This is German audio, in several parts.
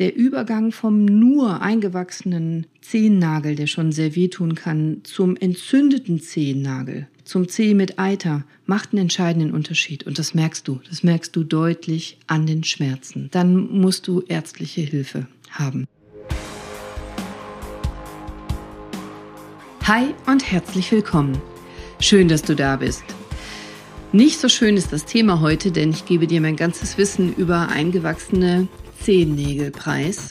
Der Übergang vom nur eingewachsenen Zehennagel, der schon sehr wehtun kann, zum entzündeten Zehennagel, zum Zeh mit Eiter, macht einen entscheidenden Unterschied. Und das merkst du. Das merkst du deutlich an den Schmerzen. Dann musst du ärztliche Hilfe haben. Hi und herzlich willkommen. Schön, dass du da bist. Nicht so schön ist das Thema heute, denn ich gebe dir mein ganzes Wissen über eingewachsene Zehennägel preis.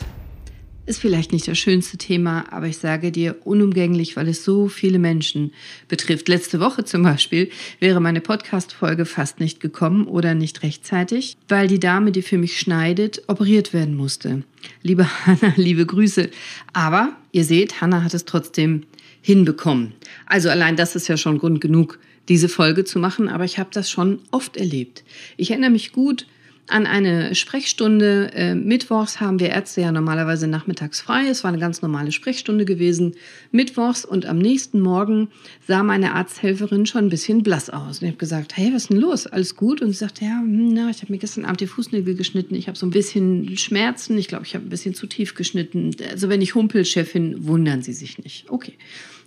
Ist vielleicht nicht das schönste Thema, aber ich sage dir unumgänglich, weil es so viele Menschen betrifft. Letzte Woche zum Beispiel wäre meine Podcast-Folge fast nicht gekommen oder nicht rechtzeitig, weil die Dame, die für mich schneidet, operiert werden musste. Liebe Hanna, liebe Grüße. Aber ihr seht, Hanna hat es trotzdem hinbekommen. Also allein das ist ja schon Grund genug, diese Folge zu machen, aber ich habe das schon oft erlebt. Ich erinnere mich gut an eine Sprechstunde. Äh, mittwochs haben wir Ärzte ja normalerweise nachmittags frei. Es war eine ganz normale Sprechstunde gewesen. Mittwochs und am nächsten Morgen sah meine Arzthelferin schon ein bisschen blass aus. Und ich habe gesagt, hey, was ist denn los? Alles gut? Und sie sagte, ja, hm, na, ich habe mir gestern Abend die Fußnägel geschnitten. Ich habe so ein bisschen Schmerzen. Ich glaube, ich habe ein bisschen zu tief geschnitten. Also wenn ich humpel, Chefin, wundern Sie sich nicht. Okay.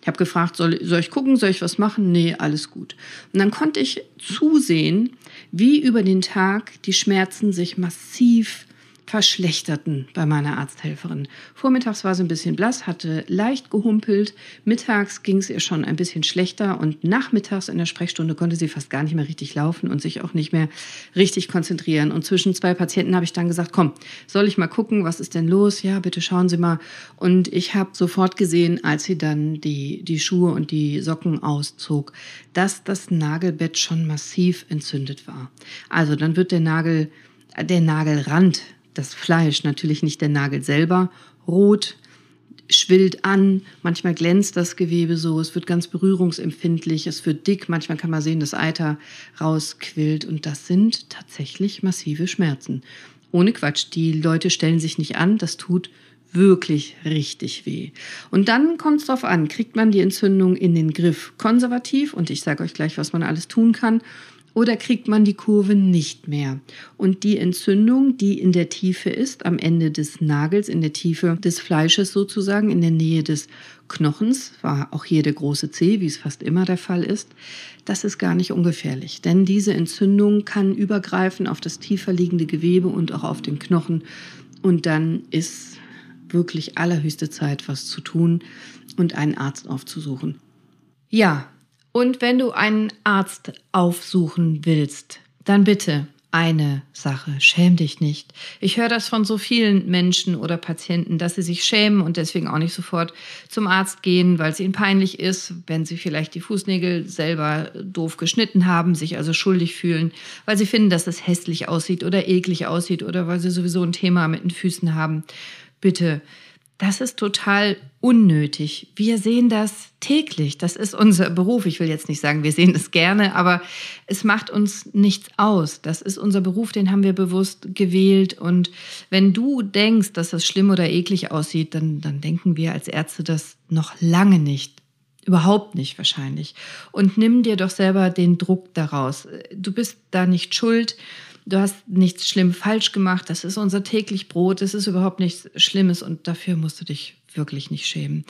Ich habe gefragt, soll, soll ich gucken, soll ich was machen? Nee, alles gut. Und dann konnte ich zusehen, wie über den Tag die Schmerzen sich massiv verschlechterten bei meiner Arzthelferin. Vormittags war sie ein bisschen blass, hatte leicht gehumpelt, mittags ging es ihr schon ein bisschen schlechter und nachmittags in der Sprechstunde konnte sie fast gar nicht mehr richtig laufen und sich auch nicht mehr richtig konzentrieren. Und zwischen zwei Patienten habe ich dann gesagt, komm, soll ich mal gucken, was ist denn los? Ja, bitte schauen Sie mal. Und ich habe sofort gesehen, als sie dann die, die Schuhe und die Socken auszog, dass das Nagelbett schon massiv entzündet war. Also dann wird der Nagel, der Nagelrand das Fleisch, natürlich nicht der Nagel selber, rot, schwillt an, manchmal glänzt das Gewebe so, es wird ganz berührungsempfindlich, es wird dick, manchmal kann man sehen, dass Eiter rausquillt und das sind tatsächlich massive Schmerzen. Ohne Quatsch, die Leute stellen sich nicht an, das tut wirklich richtig weh. Und dann kommt es darauf an, kriegt man die Entzündung in den Griff konservativ und ich sage euch gleich, was man alles tun kann oder kriegt man die Kurve nicht mehr. Und die Entzündung, die in der Tiefe ist, am Ende des Nagels, in der Tiefe des Fleisches sozusagen, in der Nähe des Knochens, war auch hier der große C, wie es fast immer der Fall ist, das ist gar nicht ungefährlich. Denn diese Entzündung kann übergreifen auf das tiefer liegende Gewebe und auch auf den Knochen. Und dann ist wirklich allerhöchste Zeit, was zu tun und einen Arzt aufzusuchen. Ja, und wenn du einen Arzt aufsuchen willst, dann bitte eine Sache, schäm dich nicht. Ich höre das von so vielen Menschen oder Patienten, dass sie sich schämen und deswegen auch nicht sofort zum Arzt gehen, weil es ihnen peinlich ist, wenn sie vielleicht die Fußnägel selber doof geschnitten haben, sich also schuldig fühlen, weil sie finden, dass es hässlich aussieht oder eklig aussieht oder weil sie sowieso ein Thema mit den Füßen haben. Bitte das ist total unnötig. Wir sehen das täglich. Das ist unser Beruf. Ich will jetzt nicht sagen, wir sehen es gerne, aber es macht uns nichts aus. Das ist unser Beruf, den haben wir bewusst gewählt. Und wenn du denkst, dass das schlimm oder eklig aussieht, dann, dann denken wir als Ärzte das noch lange nicht. Überhaupt nicht wahrscheinlich. Und nimm dir doch selber den Druck daraus. Du bist da nicht schuld du hast nichts schlimm falsch gemacht, das ist unser täglich Brot, das ist überhaupt nichts Schlimmes und dafür musst du dich wirklich nicht schämen.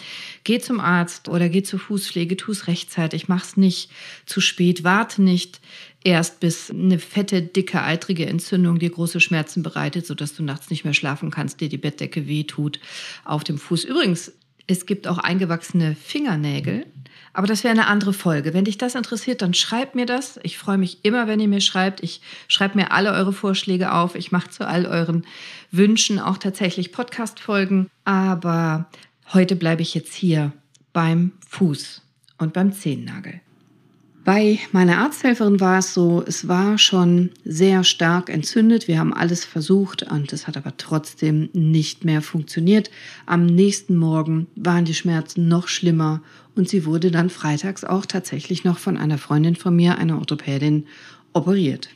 Geh zum Arzt oder geh zur Fußpflege, tu es rechtzeitig, mach's nicht zu spät, warte nicht erst bis eine fette, dicke, eitrige Entzündung dir große Schmerzen bereitet, sodass du nachts nicht mehr schlafen kannst, dir die Bettdecke wehtut auf dem Fuß. Übrigens, es gibt auch eingewachsene Fingernägel. Aber das wäre eine andere Folge. Wenn dich das interessiert, dann schreib mir das. Ich freue mich immer, wenn ihr mir schreibt. Ich schreibe mir alle eure Vorschläge auf. Ich mache zu all euren Wünschen auch tatsächlich Podcast-Folgen. Aber heute bleibe ich jetzt hier beim Fuß und beim Zehennagel. Bei meiner Arzthelferin war es so, es war schon sehr stark entzündet. Wir haben alles versucht und es hat aber trotzdem nicht mehr funktioniert. Am nächsten Morgen waren die Schmerzen noch schlimmer und sie wurde dann freitags auch tatsächlich noch von einer Freundin von mir, einer Orthopädin, operiert.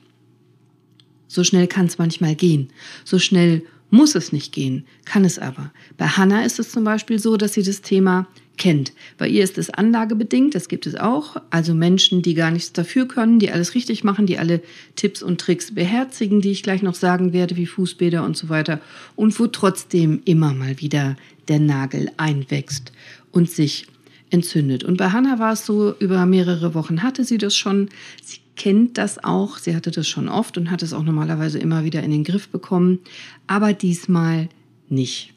So schnell kann es manchmal gehen. So schnell muss es nicht gehen, kann es aber. Bei Hannah ist es zum Beispiel so, dass sie das Thema kennt. Bei ihr ist es anlagebedingt, das gibt es auch. Also Menschen, die gar nichts dafür können, die alles richtig machen, die alle Tipps und Tricks beherzigen, die ich gleich noch sagen werde, wie Fußbäder und so weiter. Und wo trotzdem immer mal wieder der Nagel einwächst und sich entzündet. Und bei Hannah war es so, über mehrere Wochen hatte sie das schon. Sie kennt das auch. Sie hatte das schon oft und hat es auch normalerweise immer wieder in den Griff bekommen. Aber diesmal nicht.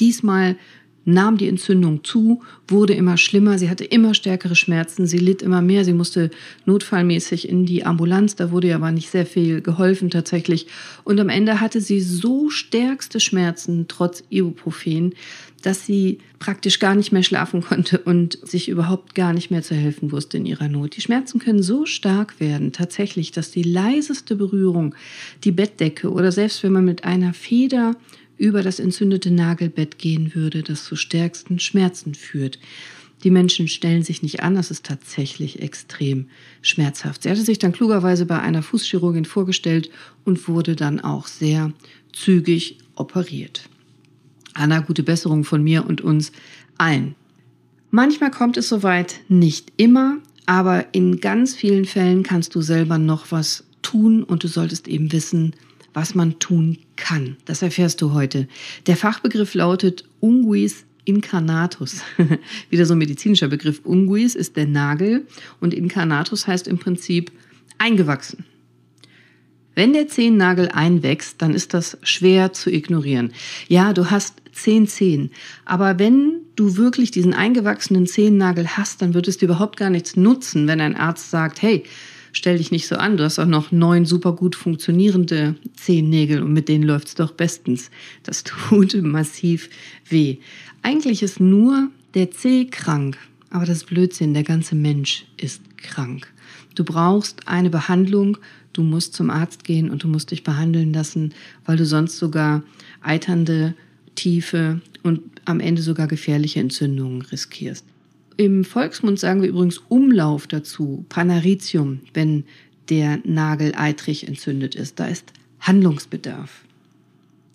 Diesmal nahm die Entzündung zu, wurde immer schlimmer, sie hatte immer stärkere Schmerzen, sie litt immer mehr, sie musste notfallmäßig in die Ambulanz, da wurde ihr aber nicht sehr viel geholfen tatsächlich. Und am Ende hatte sie so stärkste Schmerzen trotz Ibuprofen, dass sie praktisch gar nicht mehr schlafen konnte und sich überhaupt gar nicht mehr zu helfen wusste in ihrer Not. Die Schmerzen können so stark werden, tatsächlich, dass die leiseste Berührung, die Bettdecke oder selbst wenn man mit einer Feder über das entzündete Nagelbett gehen würde, das zu stärksten Schmerzen führt. Die Menschen stellen sich nicht an, das ist tatsächlich extrem schmerzhaft. Sie hatte sich dann klugerweise bei einer Fußchirurgin vorgestellt und wurde dann auch sehr zügig operiert. Anna, gute Besserung von mir und uns allen. Manchmal kommt es soweit, nicht immer, aber in ganz vielen Fällen kannst du selber noch was tun und du solltest eben wissen, was man tun kann. Das erfährst du heute. Der Fachbegriff lautet Unguis incarnatus. Wieder so ein medizinischer Begriff. Unguis ist der Nagel und incarnatus heißt im Prinzip eingewachsen. Wenn der Zehennagel einwächst, dann ist das schwer zu ignorieren. Ja, du hast zehn Zehen, aber wenn du wirklich diesen eingewachsenen Zehennagel hast, dann wird es dir überhaupt gar nichts nutzen, wenn ein Arzt sagt, hey, stell dich nicht so an, du hast auch noch neun super gut funktionierende Zehennägel und mit denen läuft's doch bestens. Das tut massiv weh. Eigentlich ist nur der Zeh krank, aber das Blödsinn, der ganze Mensch ist krank. Du brauchst eine Behandlung, du musst zum Arzt gehen und du musst dich behandeln lassen, weil du sonst sogar eiternde, tiefe und am Ende sogar gefährliche Entzündungen riskierst. Im Volksmund sagen wir übrigens Umlauf dazu, Panaritium, wenn der Nagel eitrig entzündet ist. Da ist Handlungsbedarf.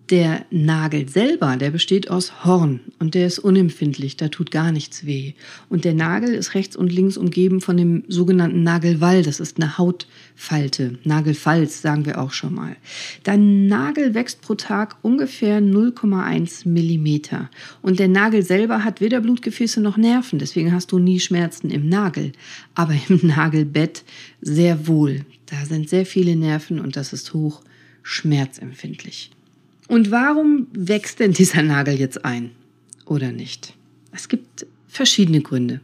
Der Nagel selber, der besteht aus Horn und der ist unempfindlich, da tut gar nichts weh. Und der Nagel ist rechts und links umgeben von dem sogenannten Nagelwall, das ist eine Hautfalte, Nagelfalz sagen wir auch schon mal. Dein Nagel wächst pro Tag ungefähr 0,1 Millimeter und der Nagel selber hat weder Blutgefäße noch Nerven, deswegen hast du nie Schmerzen im Nagel, aber im Nagelbett sehr wohl. Da sind sehr viele Nerven und das ist hoch schmerzempfindlich. Und warum wächst denn dieser Nagel jetzt ein oder nicht? Es gibt verschiedene Gründe.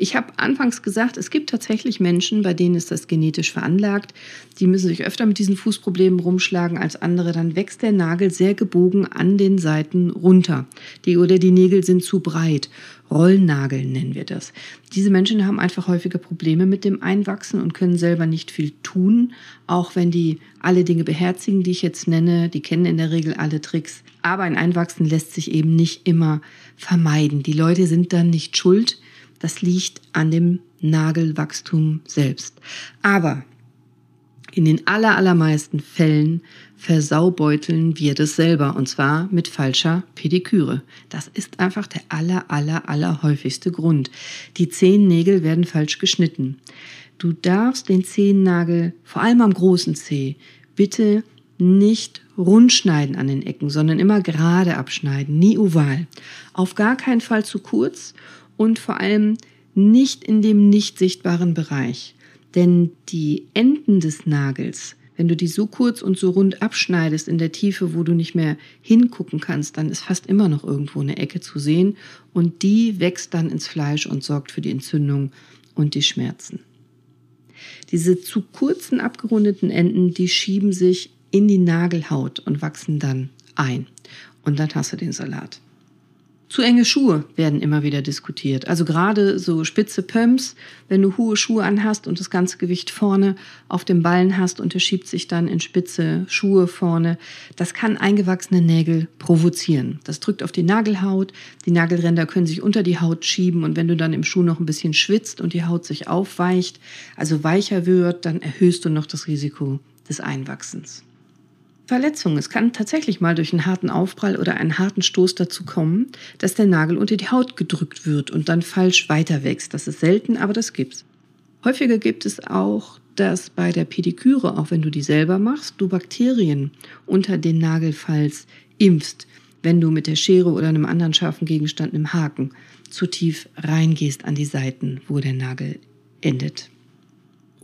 Ich habe anfangs gesagt, es gibt tatsächlich Menschen, bei denen ist das genetisch veranlagt. Die müssen sich öfter mit diesen Fußproblemen rumschlagen als andere. Dann wächst der Nagel sehr gebogen an den Seiten runter. Die oder die Nägel sind zu breit. Rollnagel nennen wir das. Diese Menschen haben einfach häufige Probleme mit dem Einwachsen und können selber nicht viel tun, auch wenn die alle Dinge beherzigen, die ich jetzt nenne. Die kennen in der Regel alle Tricks. Aber ein Einwachsen lässt sich eben nicht immer vermeiden. Die Leute sind dann nicht schuld das liegt an dem Nagelwachstum selbst. Aber in den allermeisten Fällen versaubeuteln wir das selber und zwar mit falscher Pediküre. Das ist einfach der aller, aller, aller häufigste Grund. Die Zehennägel werden falsch geschnitten. Du darfst den Zehennagel, vor allem am großen Zeh, bitte nicht rund schneiden an den Ecken, sondern immer gerade abschneiden, nie oval. Auf gar keinen Fall zu kurz und vor allem nicht in dem nicht sichtbaren Bereich. Denn die Enden des Nagels, wenn du die so kurz und so rund abschneidest in der Tiefe, wo du nicht mehr hingucken kannst, dann ist fast immer noch irgendwo eine Ecke zu sehen und die wächst dann ins Fleisch und sorgt für die Entzündung und die Schmerzen. Diese zu kurzen abgerundeten Enden, die schieben sich in die Nagelhaut und wachsen dann ein. Und dann hast du den Salat. Zu enge Schuhe werden immer wieder diskutiert. Also gerade so spitze Pumps, wenn du hohe Schuhe anhast und das ganze Gewicht vorne auf dem Ballen hast und der schiebt sich dann in spitze Schuhe vorne, das kann eingewachsene Nägel provozieren. Das drückt auf die Nagelhaut, die Nagelränder können sich unter die Haut schieben und wenn du dann im Schuh noch ein bisschen schwitzt und die Haut sich aufweicht, also weicher wird, dann erhöhst du noch das Risiko des Einwachsens. Verletzung. Es kann tatsächlich mal durch einen harten Aufprall oder einen harten Stoß dazu kommen, dass der Nagel unter die Haut gedrückt wird und dann falsch weiter wächst. Das ist selten, aber das gibt's. Häufiger gibt es auch, dass bei der Pediküre, auch wenn du die selber machst, du Bakterien unter den Nagelfalz impfst, wenn du mit der Schere oder einem anderen scharfen Gegenstand, einem Haken, zu tief reingehst an die Seiten, wo der Nagel endet.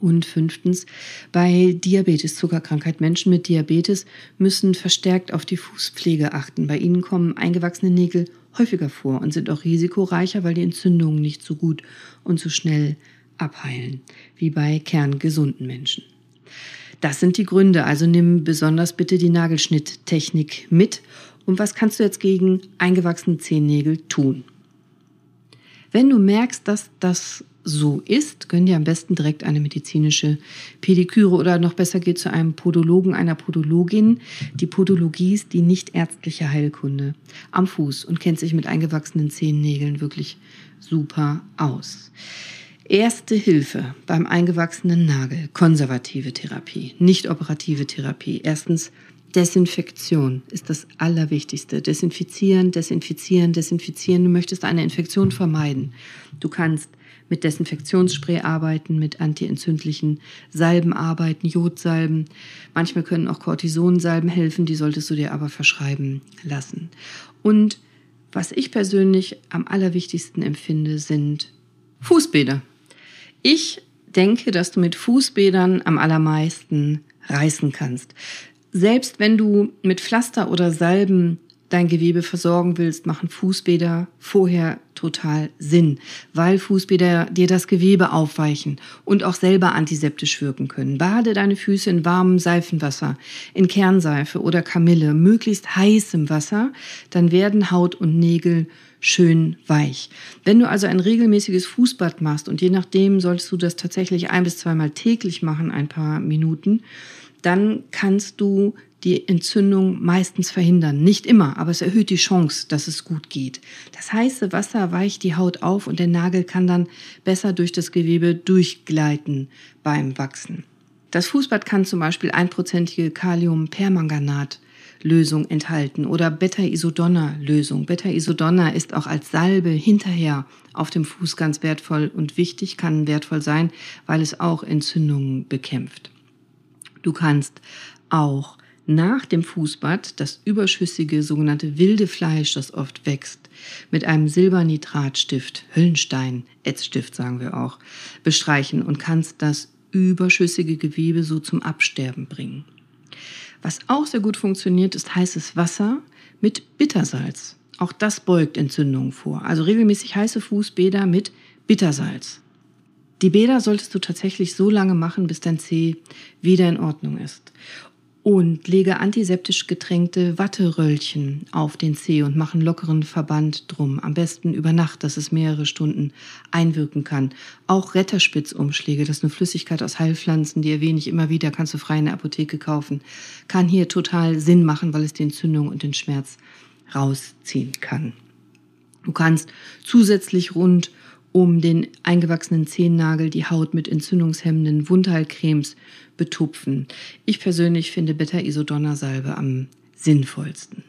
Und fünftens, bei Diabetes, Zuckerkrankheit, Menschen mit Diabetes müssen verstärkt auf die Fußpflege achten. Bei ihnen kommen eingewachsene Nägel häufiger vor und sind auch risikoreicher, weil die Entzündungen nicht so gut und so schnell abheilen, wie bei kerngesunden Menschen. Das sind die Gründe, also nimm besonders bitte die Nagelschnitttechnik mit. Und was kannst du jetzt gegen eingewachsene Zehennägel tun? Wenn du merkst, dass das so ist, gönn dir am besten direkt eine medizinische Pediküre oder noch besser geht zu einem Podologen, einer Podologin. Die Podologie ist die nicht ärztliche Heilkunde am Fuß und kennt sich mit eingewachsenen Zehennägeln wirklich super aus. Erste Hilfe beim eingewachsenen Nagel, konservative Therapie, nicht operative Therapie. Erstens Desinfektion ist das Allerwichtigste. Desinfizieren, desinfizieren, desinfizieren. Du möchtest eine Infektion vermeiden. Du kannst mit Desinfektionsspray arbeiten, mit antientzündlichen Salben arbeiten, Jodsalben. Manchmal können auch Cortisonsalben helfen, die solltest du dir aber verschreiben lassen. Und was ich persönlich am allerwichtigsten empfinde, sind Fußbäder. Ich denke, dass du mit Fußbädern am allermeisten reißen kannst. Selbst wenn du mit Pflaster oder Salben dein Gewebe versorgen willst, machen Fußbäder vorher total Sinn, weil Fußbäder dir das Gewebe aufweichen und auch selber antiseptisch wirken können. Bade deine Füße in warmem Seifenwasser, in Kernseife oder Kamille, möglichst heißem Wasser, dann werden Haut und Nägel schön weich. Wenn du also ein regelmäßiges Fußbad machst und je nachdem solltest du das tatsächlich ein bis zweimal täglich machen, ein paar Minuten, dann kannst du die Entzündung meistens verhindern. Nicht immer, aber es erhöht die Chance, dass es gut geht. Das heiße Wasser weicht die Haut auf und der Nagel kann dann besser durch das Gewebe durchgleiten beim Wachsen. Das Fußbad kann zum Beispiel einprozentige Kaliumpermanganat Lösung enthalten oder Beta-Isodonna-Lösung. Beta-Isodonna ist auch als Salbe hinterher auf dem Fuß ganz wertvoll und wichtig, kann wertvoll sein, weil es auch Entzündungen bekämpft. Du kannst auch nach dem Fußbad das überschüssige sogenannte wilde Fleisch, das oft wächst, mit einem Silbernitratstift, Höllenstein, Ätzstift sagen wir auch, bestreichen und kannst das überschüssige Gewebe so zum Absterben bringen. Was auch sehr gut funktioniert, ist heißes Wasser mit Bittersalz. Auch das beugt Entzündungen vor. Also regelmäßig heiße Fußbäder mit Bittersalz. Die Bäder solltest du tatsächlich so lange machen, bis dein Zeh wieder in Ordnung ist und lege antiseptisch getränkte Watteröllchen auf den Zeh und mache einen lockeren Verband drum. Am besten über Nacht, dass es mehrere Stunden einwirken kann. Auch Retterspitzumschläge, das ist eine Flüssigkeit aus Heilpflanzen, die erwähne ich immer wieder, kannst du frei in der Apotheke kaufen. Kann hier total Sinn machen, weil es die Entzündung und den Schmerz rausziehen kann. Du kannst zusätzlich rund um den eingewachsenen Zehennagel die Haut mit entzündungshemmenden Wundheilcremes betupfen. Ich persönlich finde Beta-Isodonna-Salbe am sinnvollsten.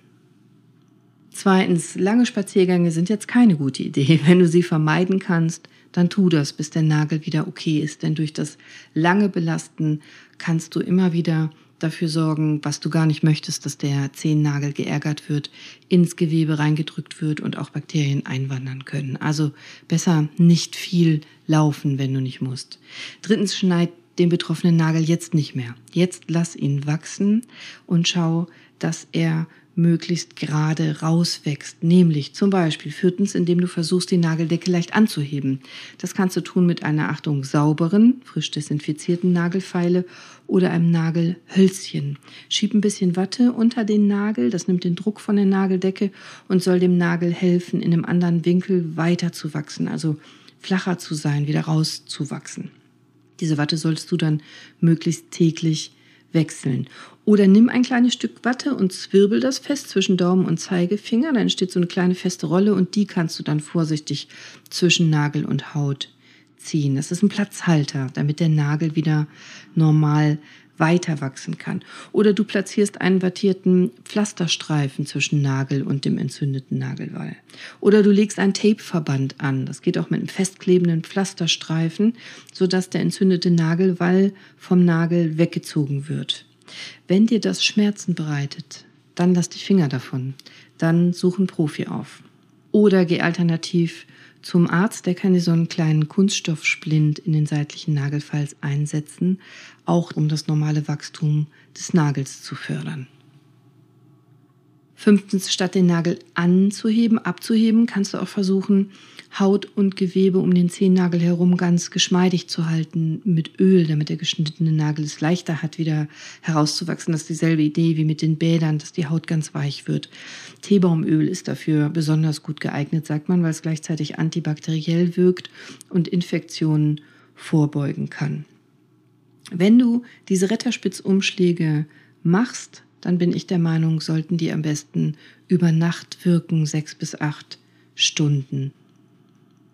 Zweitens, lange Spaziergänge sind jetzt keine gute Idee. Wenn du sie vermeiden kannst, dann tu das, bis der Nagel wieder okay ist. Denn durch das lange Belasten kannst du immer wieder dafür sorgen, was du gar nicht möchtest, dass der Zehennagel geärgert wird, ins Gewebe reingedrückt wird und auch Bakterien einwandern können. Also besser nicht viel laufen, wenn du nicht musst. Drittens, schneid den betroffenen Nagel jetzt nicht mehr. Jetzt lass ihn wachsen und schau, dass er möglichst gerade rauswächst. Nämlich zum Beispiel viertens, indem du versuchst, die Nageldecke leicht anzuheben. Das kannst du tun mit einer Achtung sauberen, frisch desinfizierten Nagelfeile oder einem Nagelhölzchen. Schieb ein bisschen Watte unter den Nagel, das nimmt den Druck von der Nageldecke und soll dem Nagel helfen, in einem anderen Winkel weiter zu wachsen, also flacher zu sein, wieder rauszuwachsen. Diese Watte solltest du dann möglichst täglich wechseln. Oder nimm ein kleines Stück Watte und zwirbel das fest zwischen Daumen und Zeigefinger. Dann entsteht so eine kleine feste Rolle und die kannst du dann vorsichtig zwischen Nagel und Haut ziehen. Das ist ein Platzhalter, damit der Nagel wieder normal weiter wachsen kann. Oder du platzierst einen wattierten Pflasterstreifen zwischen Nagel und dem entzündeten Nagelwall. Oder du legst einen Tapeverband an. Das geht auch mit einem festklebenden Pflasterstreifen, sodass der entzündete Nagelwall vom Nagel weggezogen wird. Wenn dir das Schmerzen bereitet, dann lass die Finger davon. Dann such einen Profi auf. Oder geh alternativ zum Arzt, der kann dir so einen kleinen Kunststoffsplint in den seitlichen Nagelfalz einsetzen, auch um das normale Wachstum des Nagels zu fördern. Fünftens, statt den Nagel anzuheben, abzuheben, kannst du auch versuchen, Haut und Gewebe um den Zehennagel herum ganz geschmeidig zu halten mit Öl, damit der geschnittene Nagel es leichter hat, wieder herauszuwachsen. Das ist dieselbe Idee wie mit den Bädern, dass die Haut ganz weich wird. Teebaumöl ist dafür besonders gut geeignet, sagt man, weil es gleichzeitig antibakteriell wirkt und Infektionen vorbeugen kann. Wenn du diese Retterspitzumschläge machst, dann bin ich der Meinung, sollten die am besten über Nacht wirken, sechs bis acht Stunden.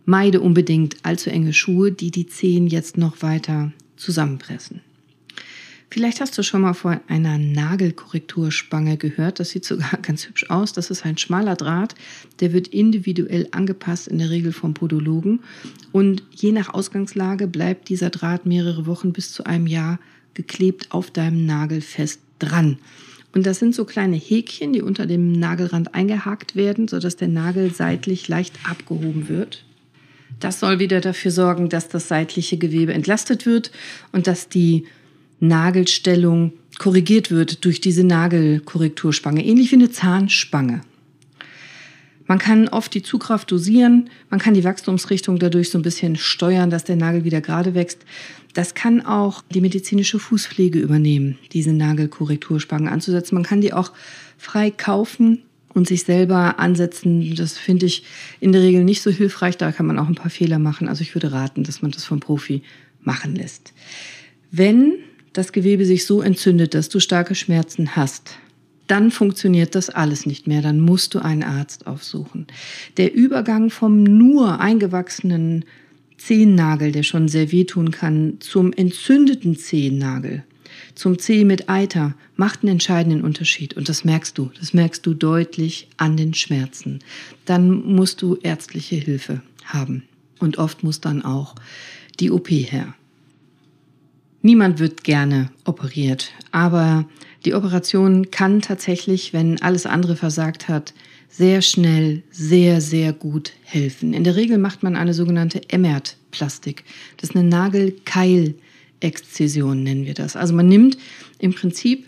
Meide unbedingt allzu enge Schuhe, die die Zehen jetzt noch weiter zusammenpressen. Vielleicht hast du schon mal von einer Nagelkorrekturspange gehört. Das sieht sogar ganz hübsch aus. Das ist ein schmaler Draht. Der wird individuell angepasst, in der Regel vom Podologen. Und je nach Ausgangslage bleibt dieser Draht mehrere Wochen bis zu einem Jahr geklebt auf deinem Nagel fest dran. Und das sind so kleine Häkchen, die unter dem Nagelrand eingehakt werden, sodass der Nagel seitlich leicht abgehoben wird. Das soll wieder dafür sorgen, dass das seitliche Gewebe entlastet wird und dass die Nagelstellung korrigiert wird durch diese Nagelkorrekturspange, ähnlich wie eine Zahnspange. Man kann oft die Zugkraft dosieren, man kann die Wachstumsrichtung dadurch so ein bisschen steuern, dass der Nagel wieder gerade wächst. Das kann auch die medizinische Fußpflege übernehmen, diese Nagelkorrekturspangen anzusetzen. Man kann die auch frei kaufen und sich selber ansetzen, das finde ich in der Regel nicht so hilfreich. Da kann man auch ein paar Fehler machen. Also ich würde raten, dass man das vom Profi machen lässt. Wenn das Gewebe sich so entzündet, dass du starke Schmerzen hast, dann funktioniert das alles nicht mehr. Dann musst du einen Arzt aufsuchen. Der Übergang vom nur eingewachsenen Zehennagel, der schon sehr wehtun kann, zum entzündeten Zehennagel, zum Zeh mit Eiter macht einen entscheidenden Unterschied. Und das merkst du. Das merkst du deutlich an den Schmerzen. Dann musst du ärztliche Hilfe haben. Und oft muss dann auch die OP her. Niemand wird gerne operiert, aber die Operation kann tatsächlich, wenn alles andere versagt hat, sehr schnell, sehr, sehr gut helfen. In der Regel macht man eine sogenannte Emmert-Plastik. Das ist eine Nagelkeil- Exzision nennen wir das. Also man nimmt im Prinzip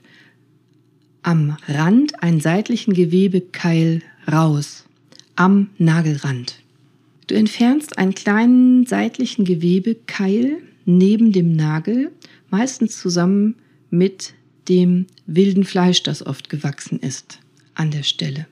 am Rand einen seitlichen Gewebekeil raus, am Nagelrand. Du entfernst einen kleinen seitlichen Gewebekeil neben dem Nagel, meistens zusammen mit dem wilden Fleisch, das oft gewachsen ist, an der Stelle.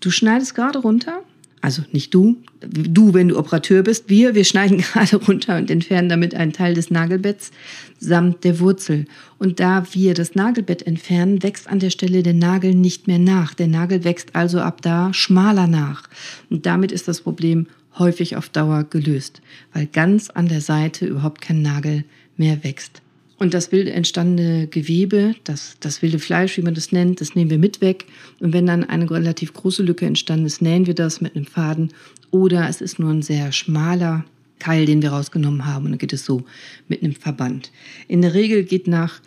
Du schneidest gerade runter also nicht du, du, wenn du Operateur bist, wir, wir schneiden gerade runter und entfernen damit einen Teil des Nagelbetts samt der Wurzel. Und da wir das Nagelbett entfernen, wächst an der Stelle der Nagel nicht mehr nach. Der Nagel wächst also ab da schmaler nach. Und damit ist das Problem häufig auf Dauer gelöst, weil ganz an der Seite überhaupt kein Nagel mehr wächst. Und das wilde entstandene Gewebe, das, das wilde Fleisch, wie man das nennt, das nehmen wir mit weg. Und wenn dann eine relativ große Lücke entstanden ist, nähen wir das mit einem Faden. Oder es ist nur ein sehr schmaler Keil, den wir rausgenommen haben. Und dann geht es so mit einem Verband. In der Regel geht nach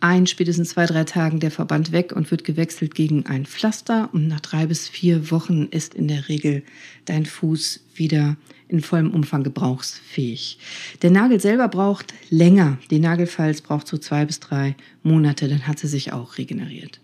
ein, spätestens zwei, drei Tagen der Verband weg und wird gewechselt gegen ein Pflaster. Und nach drei bis vier Wochen ist in der Regel dein Fuß wieder in vollem Umfang gebrauchsfähig. Der Nagel selber braucht länger. Die Nagelfalz braucht so zwei bis drei Monate, dann hat sie sich auch regeneriert.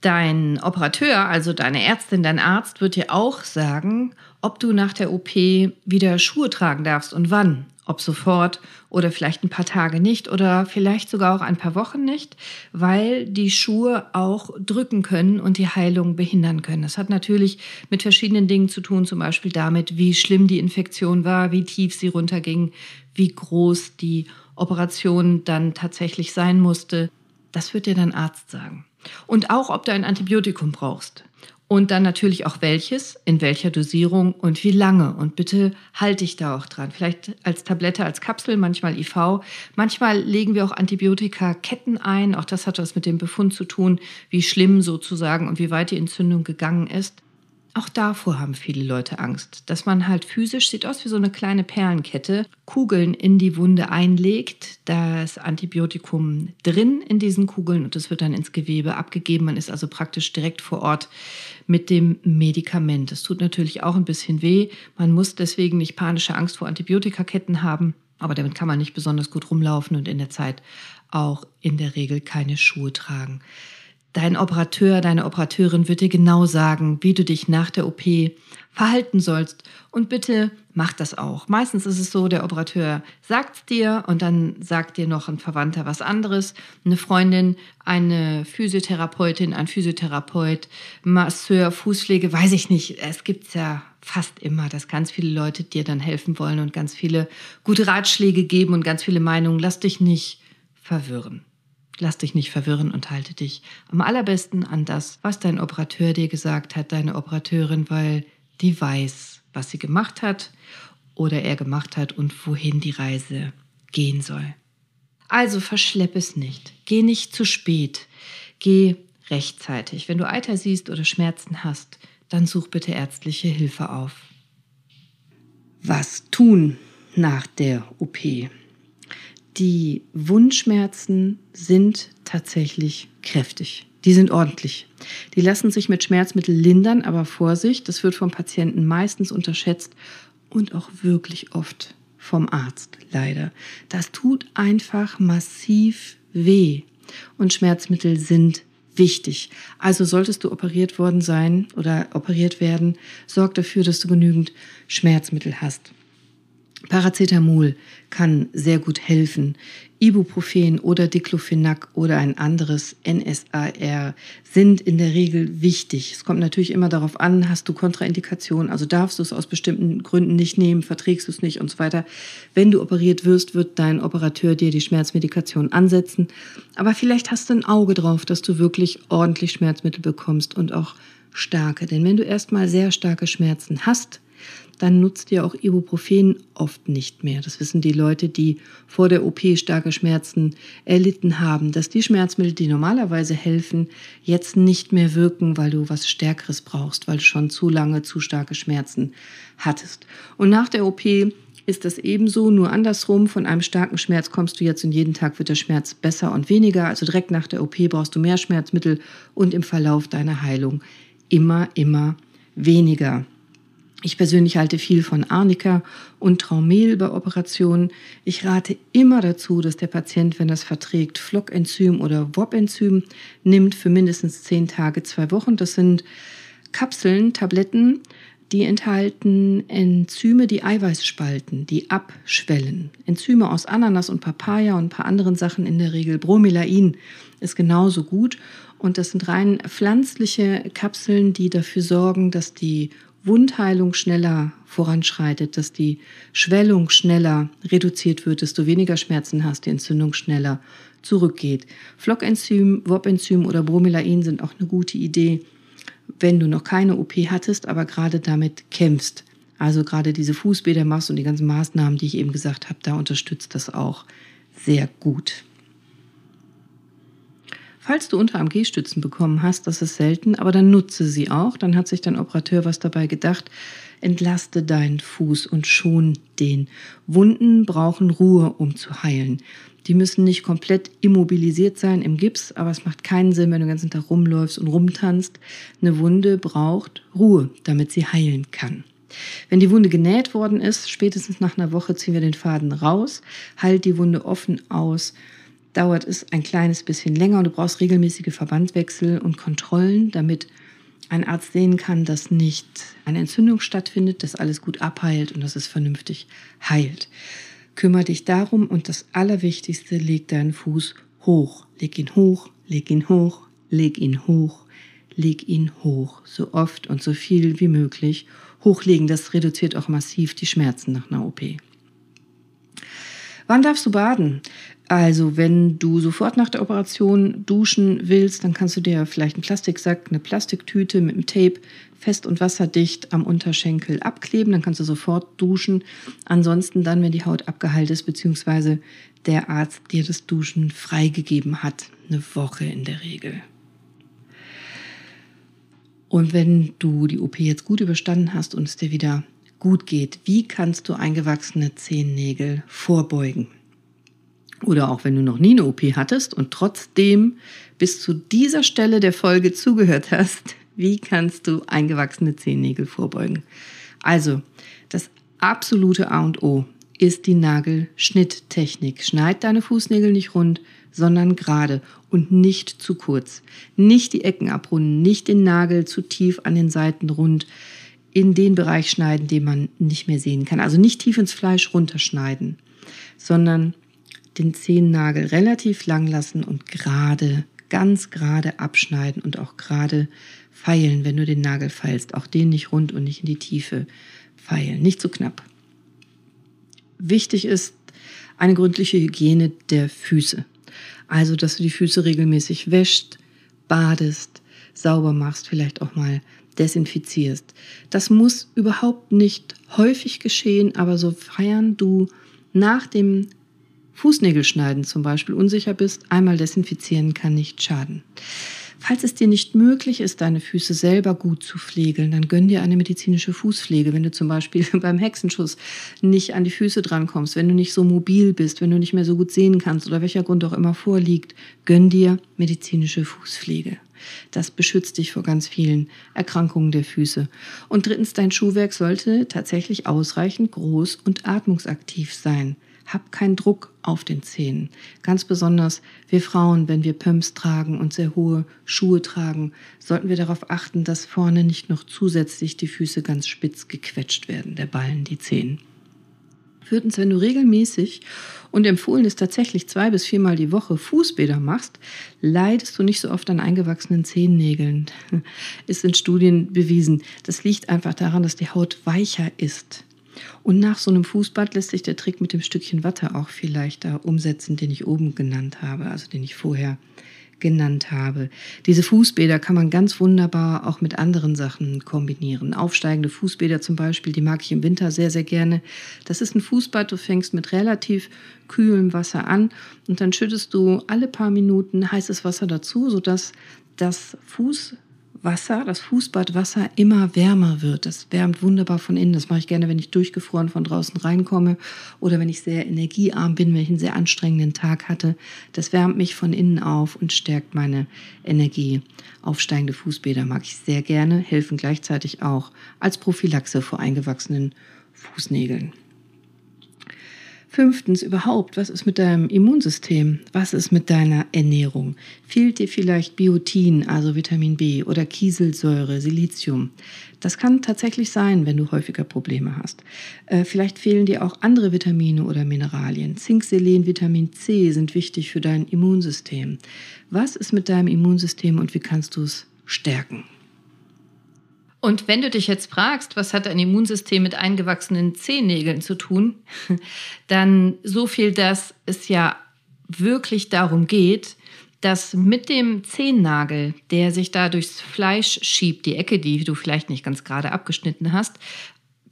Dein Operateur, also deine Ärztin, dein Arzt, wird dir auch sagen, ob du nach der OP wieder Schuhe tragen darfst und wann ob sofort oder vielleicht ein paar Tage nicht oder vielleicht sogar auch ein paar Wochen nicht, weil die Schuhe auch drücken können und die Heilung behindern können. Das hat natürlich mit verschiedenen Dingen zu tun, zum Beispiel damit, wie schlimm die Infektion war, wie tief sie runterging, wie groß die Operation dann tatsächlich sein musste. Das wird dir dein Arzt sagen. Und auch, ob du ein Antibiotikum brauchst Und dann natürlich auch welches, in welcher Dosierung und wie lange. Und bitte halte dich da auch dran. Vielleicht als Tablette, als Kapsel, manchmal IV. Manchmal legen wir auch Antibiotika-Ketten ein. Auch das hat was mit dem Befund zu tun, wie schlimm sozusagen und wie weit die Entzündung gegangen ist. Auch davor haben viele Leute Angst, dass man halt physisch sieht aus wie so eine kleine Perlenkette, Kugeln in die Wunde einlegt, das Antibiotikum drin in diesen Kugeln und es wird dann ins Gewebe abgegeben. Man ist also praktisch direkt vor Ort mit dem Medikament. Es tut natürlich auch ein bisschen weh. Man muss deswegen nicht panische Angst vor Antibiotikaketten haben, aber damit kann man nicht besonders gut rumlaufen und in der Zeit auch in der Regel keine Schuhe tragen. Dein Operateur, deine Operateurin wird dir genau sagen, wie du dich nach der OP verhalten sollst. Und bitte mach das auch. Meistens ist es so, der Operateur sagt dir und dann sagt dir noch ein Verwandter was anderes. Eine Freundin, eine Physiotherapeutin, ein Physiotherapeut, Masseur, Fußpflege, weiß ich nicht. Es gibt ja fast immer, dass ganz viele Leute dir dann helfen wollen und ganz viele gute Ratschläge geben und ganz viele Meinungen. Lass dich nicht verwirren. Lass dich nicht verwirren und halte dich am allerbesten an das, was dein Operateur dir gesagt hat, deine Operateurin, weil die weiß, was sie gemacht hat oder er gemacht hat und wohin die Reise gehen soll. Also verschlepp es nicht. Geh nicht zu spät. Geh rechtzeitig. Wenn du Eiter siehst oder Schmerzen hast, dann such bitte ärztliche Hilfe auf. Was tun nach der OP? Die Wundschmerzen sind tatsächlich kräftig. Die sind ordentlich. Die lassen sich mit Schmerzmitteln lindern, aber Vorsicht, das wird vom Patienten meistens unterschätzt und auch wirklich oft vom Arzt, leider. Das tut einfach massiv weh und Schmerzmittel sind wichtig. Also solltest du operiert worden sein oder operiert werden, sorg dafür, dass du genügend Schmerzmittel hast. Paracetamol kann sehr gut helfen. Ibuprofen oder Diclofenac oder ein anderes NSAR sind in der Regel wichtig. Es kommt natürlich immer darauf an, hast du Kontraindikationen, also darfst du es aus bestimmten Gründen nicht nehmen, verträgst du es nicht und so weiter. Wenn du operiert wirst, wird dein Operateur dir die Schmerzmedikation ansetzen. Aber vielleicht hast du ein Auge drauf, dass du wirklich ordentlich Schmerzmittel bekommst und auch starke. Denn wenn du erstmal sehr starke Schmerzen hast, dann nutzt ihr auch Ibuprofen oft nicht mehr. Das wissen die Leute, die vor der OP starke Schmerzen erlitten haben, dass die Schmerzmittel, die normalerweise helfen, jetzt nicht mehr wirken, weil du was Stärkeres brauchst, weil du schon zu lange zu starke Schmerzen hattest. Und nach der OP ist das ebenso, nur andersrum. Von einem starken Schmerz kommst du jetzt und jeden Tag wird der Schmerz besser und weniger. Also direkt nach der OP brauchst du mehr Schmerzmittel und im Verlauf deiner Heilung immer, immer weniger. Ich persönlich halte viel von Arnika und Traumel bei Operationen. Ich rate immer dazu, dass der Patient, wenn es verträgt, Flockenzym oder WOP-Enzym nimmt für mindestens zehn Tage, zwei Wochen. Das sind Kapseln, Tabletten, die enthalten Enzyme, die Eiweiß spalten, die abschwellen. Enzyme aus Ananas und Papaya und ein paar anderen Sachen in der Regel. Bromelain ist genauso gut. Und das sind rein pflanzliche Kapseln, die dafür sorgen, dass die Wundheilung schneller voranschreitet, dass die Schwellung schneller reduziert wird, desto weniger Schmerzen hast, die Entzündung schneller zurückgeht. Flockenzym, WOP-Enzym oder Bromelain sind auch eine gute Idee, wenn du noch keine OP hattest, aber gerade damit kämpfst. Also gerade diese Fußbäder machst und die ganzen Maßnahmen, die ich eben gesagt habe, da unterstützt das auch sehr gut. Falls du Unter-AMG-Stützen bekommen hast, das ist selten, aber dann nutze sie auch. Dann hat sich dein Operateur was dabei gedacht. Entlaste deinen Fuß und schon den. Wunden brauchen Ruhe, um zu heilen. Die müssen nicht komplett immobilisiert sein im Gips, aber es macht keinen Sinn, wenn du den ganzen Tag rumläufst und rumtanzt. Eine Wunde braucht Ruhe, damit sie heilen kann. Wenn die Wunde genäht worden ist, spätestens nach einer Woche ziehen wir den Faden raus, halt die Wunde offen aus dauert es ein kleines bisschen länger und du brauchst regelmäßige Verbandwechsel und Kontrollen, damit ein Arzt sehen kann, dass nicht eine Entzündung stattfindet, dass alles gut abheilt und dass es vernünftig heilt. Kümmer dich darum und das Allerwichtigste, leg deinen Fuß hoch. Leg ihn hoch, leg ihn hoch, leg ihn hoch, leg ihn hoch. So oft und so viel wie möglich hochlegen. Das reduziert auch massiv die Schmerzen nach einer OP. Wann darfst du baden? Also, wenn du sofort nach der Operation duschen willst, dann kannst du dir vielleicht einen Plastiksack, eine Plastiktüte mit einem Tape fest und wasserdicht am Unterschenkel abkleben. Dann kannst du sofort duschen. Ansonsten dann, wenn die Haut abgeheilt ist, beziehungsweise der Arzt dir das Duschen freigegeben hat. Eine Woche in der Regel. Und wenn du die OP jetzt gut überstanden hast und es dir wieder gut geht, wie kannst du eingewachsene Zehennägel vorbeugen? Oder auch wenn du noch nie eine OP hattest und trotzdem bis zu dieser Stelle der Folge zugehört hast, wie kannst du eingewachsene Zehennägel vorbeugen? Also, das absolute A und O ist die Nagelschnitttechnik. Schneid deine Fußnägel nicht rund, sondern gerade und nicht zu kurz. Nicht die Ecken abrunden, nicht den Nagel zu tief an den Seiten rund in den Bereich schneiden, den man nicht mehr sehen kann. Also nicht tief ins Fleisch runterschneiden, sondern den Zehennagel relativ lang lassen und gerade, ganz gerade abschneiden und auch gerade feilen, wenn du den Nagel feilst. Auch den nicht rund und nicht in die Tiefe feilen, nicht zu knapp. Wichtig ist eine gründliche Hygiene der Füße. Also, dass du die Füße regelmäßig wäscht, badest, sauber machst, vielleicht auch mal desinfizierst. Das muss überhaupt nicht häufig geschehen, aber sofern du nach dem Fußnägelschneiden zum Beispiel unsicher bist, einmal desinfizieren kann nicht schaden. Falls es dir nicht möglich ist, deine Füße selber gut zu pflegeln, dann gönn dir eine medizinische Fußpflege. Wenn du zum Beispiel beim Hexenschuss nicht an die Füße drankommst, wenn du nicht so mobil bist, wenn du nicht mehr so gut sehen kannst oder welcher Grund auch immer vorliegt, gönn dir medizinische Fußpflege. Das beschützt dich vor ganz vielen Erkrankungen der Füße. Und drittens, dein Schuhwerk sollte tatsächlich ausreichend groß und atmungsaktiv sein. Hab keinen Druck auf den Zehen. Ganz besonders wir Frauen, wenn wir Pumps tragen und sehr hohe Schuhe tragen, sollten wir darauf achten, dass vorne nicht noch zusätzlich die Füße ganz spitz gequetscht werden, der Ballen, die Zehen. Viertens, wenn du regelmäßig und empfohlen ist tatsächlich zwei bis viermal die Woche Fußbäder machst, leidest du nicht so oft an eingewachsenen Zehennägeln. Ist in Studien bewiesen. Das liegt einfach daran, dass die Haut weicher ist. Und nach so einem Fußbad lässt sich der Trick mit dem Stückchen Watte auch viel leichter umsetzen, den ich oben genannt habe, also den ich vorher genannt habe. Diese Fußbäder kann man ganz wunderbar auch mit anderen Sachen kombinieren. Aufsteigende Fußbäder zum Beispiel, die mag ich im Winter sehr, sehr gerne. Das ist ein Fußbad, du fängst mit relativ kühlem Wasser an und dann schüttest du alle paar Minuten heißes Wasser dazu, sodass das Fuß Wasser, das Fußbadwasser immer wärmer wird. Das wärmt wunderbar von innen. Das mache ich gerne, wenn ich durchgefroren von draußen reinkomme oder wenn ich sehr energiearm bin, wenn ich einen sehr anstrengenden Tag hatte. Das wärmt mich von innen auf und stärkt meine Energie. Aufsteigende Fußbäder mag ich sehr gerne, helfen gleichzeitig auch als Prophylaxe vor eingewachsenen Fußnägeln. Fünftens überhaupt, was ist mit deinem Immunsystem? Was ist mit deiner Ernährung? Fehlt dir vielleicht Biotin, also Vitamin B oder Kieselsäure, Silizium? Das kann tatsächlich sein, wenn du häufiger Probleme hast. Äh, vielleicht fehlen dir auch andere Vitamine oder Mineralien. Zink, Selen, Vitamin C sind wichtig für dein Immunsystem. Was ist mit deinem Immunsystem und wie kannst du es stärken? Und wenn du dich jetzt fragst, was hat ein Immunsystem mit eingewachsenen Zehennägeln zu tun, dann so viel, dass es ja wirklich darum geht, dass mit dem Zehennagel, der sich da durchs Fleisch schiebt, die Ecke, die du vielleicht nicht ganz gerade abgeschnitten hast,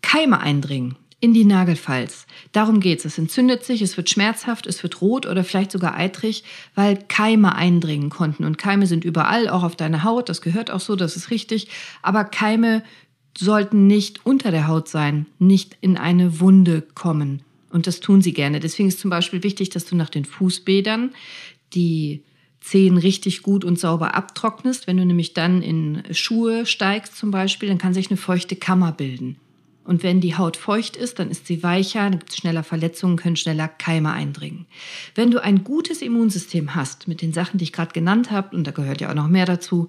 Keime eindringen in die Nagelfalz. Darum geht's. Es entzündet sich, es wird schmerzhaft, es wird rot oder vielleicht sogar eitrig, weil Keime eindringen konnten. Und Keime sind überall, auch auf deiner Haut. Das gehört auch so, das ist richtig. Aber Keime sollten nicht unter der Haut sein, nicht in eine Wunde kommen. Und das tun sie gerne. Deswegen ist zum Beispiel wichtig, dass du nach den Fußbädern die Zehen richtig gut und sauber abtrocknest. Wenn du nämlich dann in Schuhe steigst zum Beispiel, dann kann sich eine feuchte Kammer bilden. Und wenn die Haut feucht ist, dann ist sie weicher, dann gibt es schneller Verletzungen, können schneller Keime eindringen. Wenn du ein gutes Immunsystem hast, mit den Sachen, die ich gerade genannt habe, und da gehört ja auch noch mehr dazu,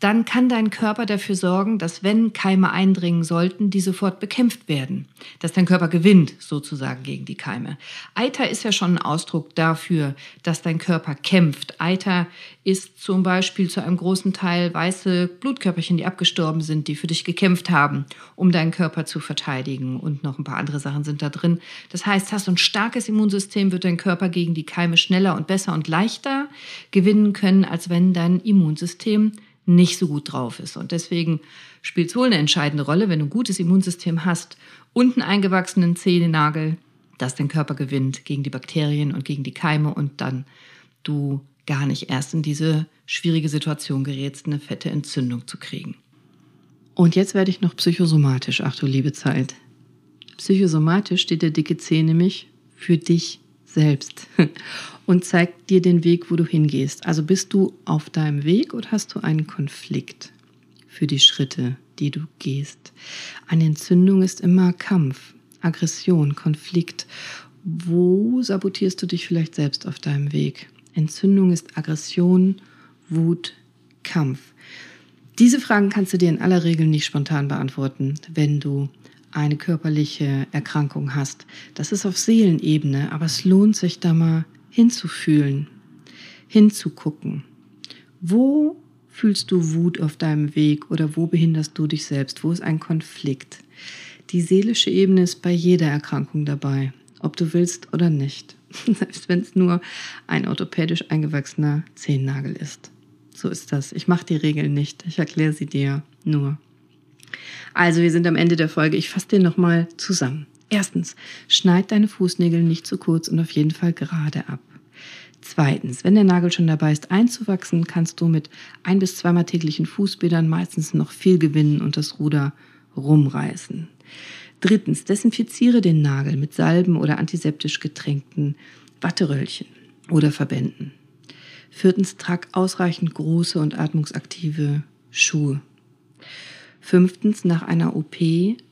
dann kann dein Körper dafür sorgen, dass wenn Keime eindringen sollten, die sofort bekämpft werden. Dass dein Körper gewinnt, sozusagen, gegen die Keime. Eiter ist ja schon ein Ausdruck dafür, dass dein Körper kämpft. Eiter ist zum Beispiel zu einem großen Teil weiße Blutkörperchen, die abgestorben sind, die für dich gekämpft haben, um deinen Körper zu verteidigen und noch ein paar andere Sachen sind da drin. Das heißt, hast du ein starkes Immunsystem, wird dein Körper gegen die Keime schneller und besser und leichter gewinnen können, als wenn dein Immunsystem nicht so gut drauf ist. Und deswegen spielt es wohl eine entscheidende Rolle, wenn du ein gutes Immunsystem hast und einen eingewachsenen Zehennagel, dass dein Körper gewinnt gegen die Bakterien und gegen die Keime und dann du gar nicht erst in diese schwierige Situation gerätst, eine fette Entzündung zu kriegen. Und jetzt werde ich noch psychosomatisch, ach du liebe Zeit. Psychosomatisch steht der dicke Zeh nämlich für dich selbst und zeigt dir den Weg, wo du hingehst. Also bist du auf deinem Weg oder hast du einen Konflikt für die Schritte, die du gehst? Eine Entzündung ist immer Kampf, Aggression, Konflikt. Wo sabotierst du dich vielleicht selbst auf deinem Weg? Entzündung ist Aggression, Wut, Kampf. Diese Fragen kannst du dir in aller Regel nicht spontan beantworten, wenn du eine körperliche Erkrankung hast. Das ist auf Seelenebene, aber es lohnt sich da mal hinzufühlen, hinzugucken. Wo fühlst du Wut auf deinem Weg oder wo behinderst du dich selbst? Wo ist ein Konflikt? Die seelische Ebene ist bei jeder Erkrankung dabei, ob du willst oder nicht. Selbst wenn es nur ein orthopädisch eingewachsener Zehennagel ist. So ist das. Ich mache die Regeln nicht. Ich erkläre sie dir nur. Also, wir sind am Ende der Folge. Ich fasse dir nochmal zusammen. Erstens, schneid deine Fußnägel nicht zu kurz und auf jeden Fall gerade ab. Zweitens, wenn der Nagel schon dabei ist einzuwachsen, kannst du mit ein bis zweimal täglichen Fußbädern meistens noch viel gewinnen und das Ruder rumreißen. Drittens, desinfiziere den Nagel mit Salben oder antiseptisch getränkten Watteröllchen oder Verbänden. Viertens, trag ausreichend große und atmungsaktive Schuhe. Fünftens, nach einer OP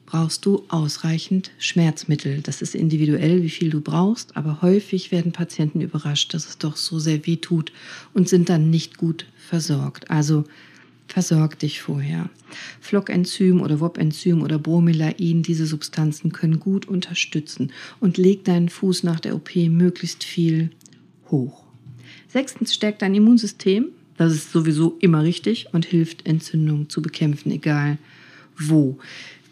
brauchst du ausreichend Schmerzmittel. Das ist individuell, wie viel du brauchst, aber häufig werden Patienten überrascht, dass es doch so sehr weh tut und sind dann nicht gut versorgt. Also versorg dich vorher. Flockenzym oder WOP-Enzym oder Bromelain, diese Substanzen können gut unterstützen und leg deinen Fuß nach der OP möglichst viel hoch. Sechstens stärkt dein Immunsystem. Das ist sowieso immer richtig und hilft, Entzündungen zu bekämpfen, egal wo.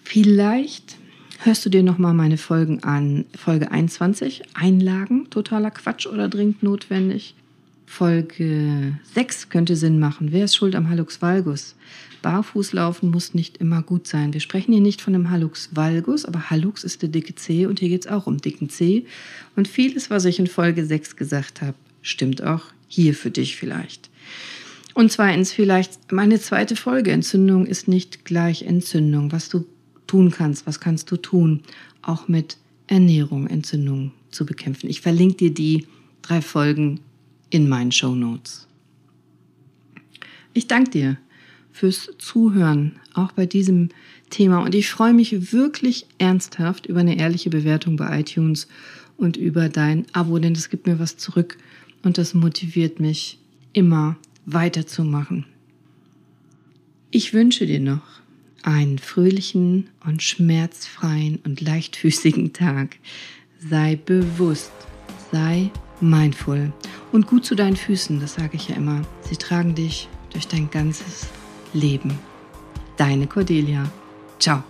Vielleicht hörst du dir nochmal meine Folgen an. Folge 21, Einlagen, totaler Quatsch oder dringend notwendig. Folge 6 könnte Sinn machen. Wer ist schuld am Hallux valgus? Barfußlaufen muss nicht immer gut sein. Wir sprechen hier nicht von einem Hallux valgus, aber Hallux ist der dicke C und hier geht es auch um dicken C. Und vieles, was ich in Folge 6 gesagt habe, stimmt auch hier für dich vielleicht. Und zweitens vielleicht meine zweite Folge. Entzündung ist nicht gleich Entzündung. Was du tun kannst, was kannst du tun, auch mit Ernährung Entzündung zu bekämpfen. Ich verlinke dir die drei Folgen in meinen Show Notes. Ich danke dir fürs Zuhören, auch bei diesem Thema. Und ich freue mich wirklich ernsthaft über eine ehrliche Bewertung bei iTunes und über dein Abo, denn es gibt mir was zurück und das motiviert mich immer weiterzumachen. Ich wünsche dir noch einen fröhlichen und schmerzfreien und leichtfüßigen Tag. Sei bewusst, sei mindful und gut zu deinen Füßen, das sage ich ja immer. Sie tragen dich durch dein ganzes Leben. Deine Cordelia. Ciao.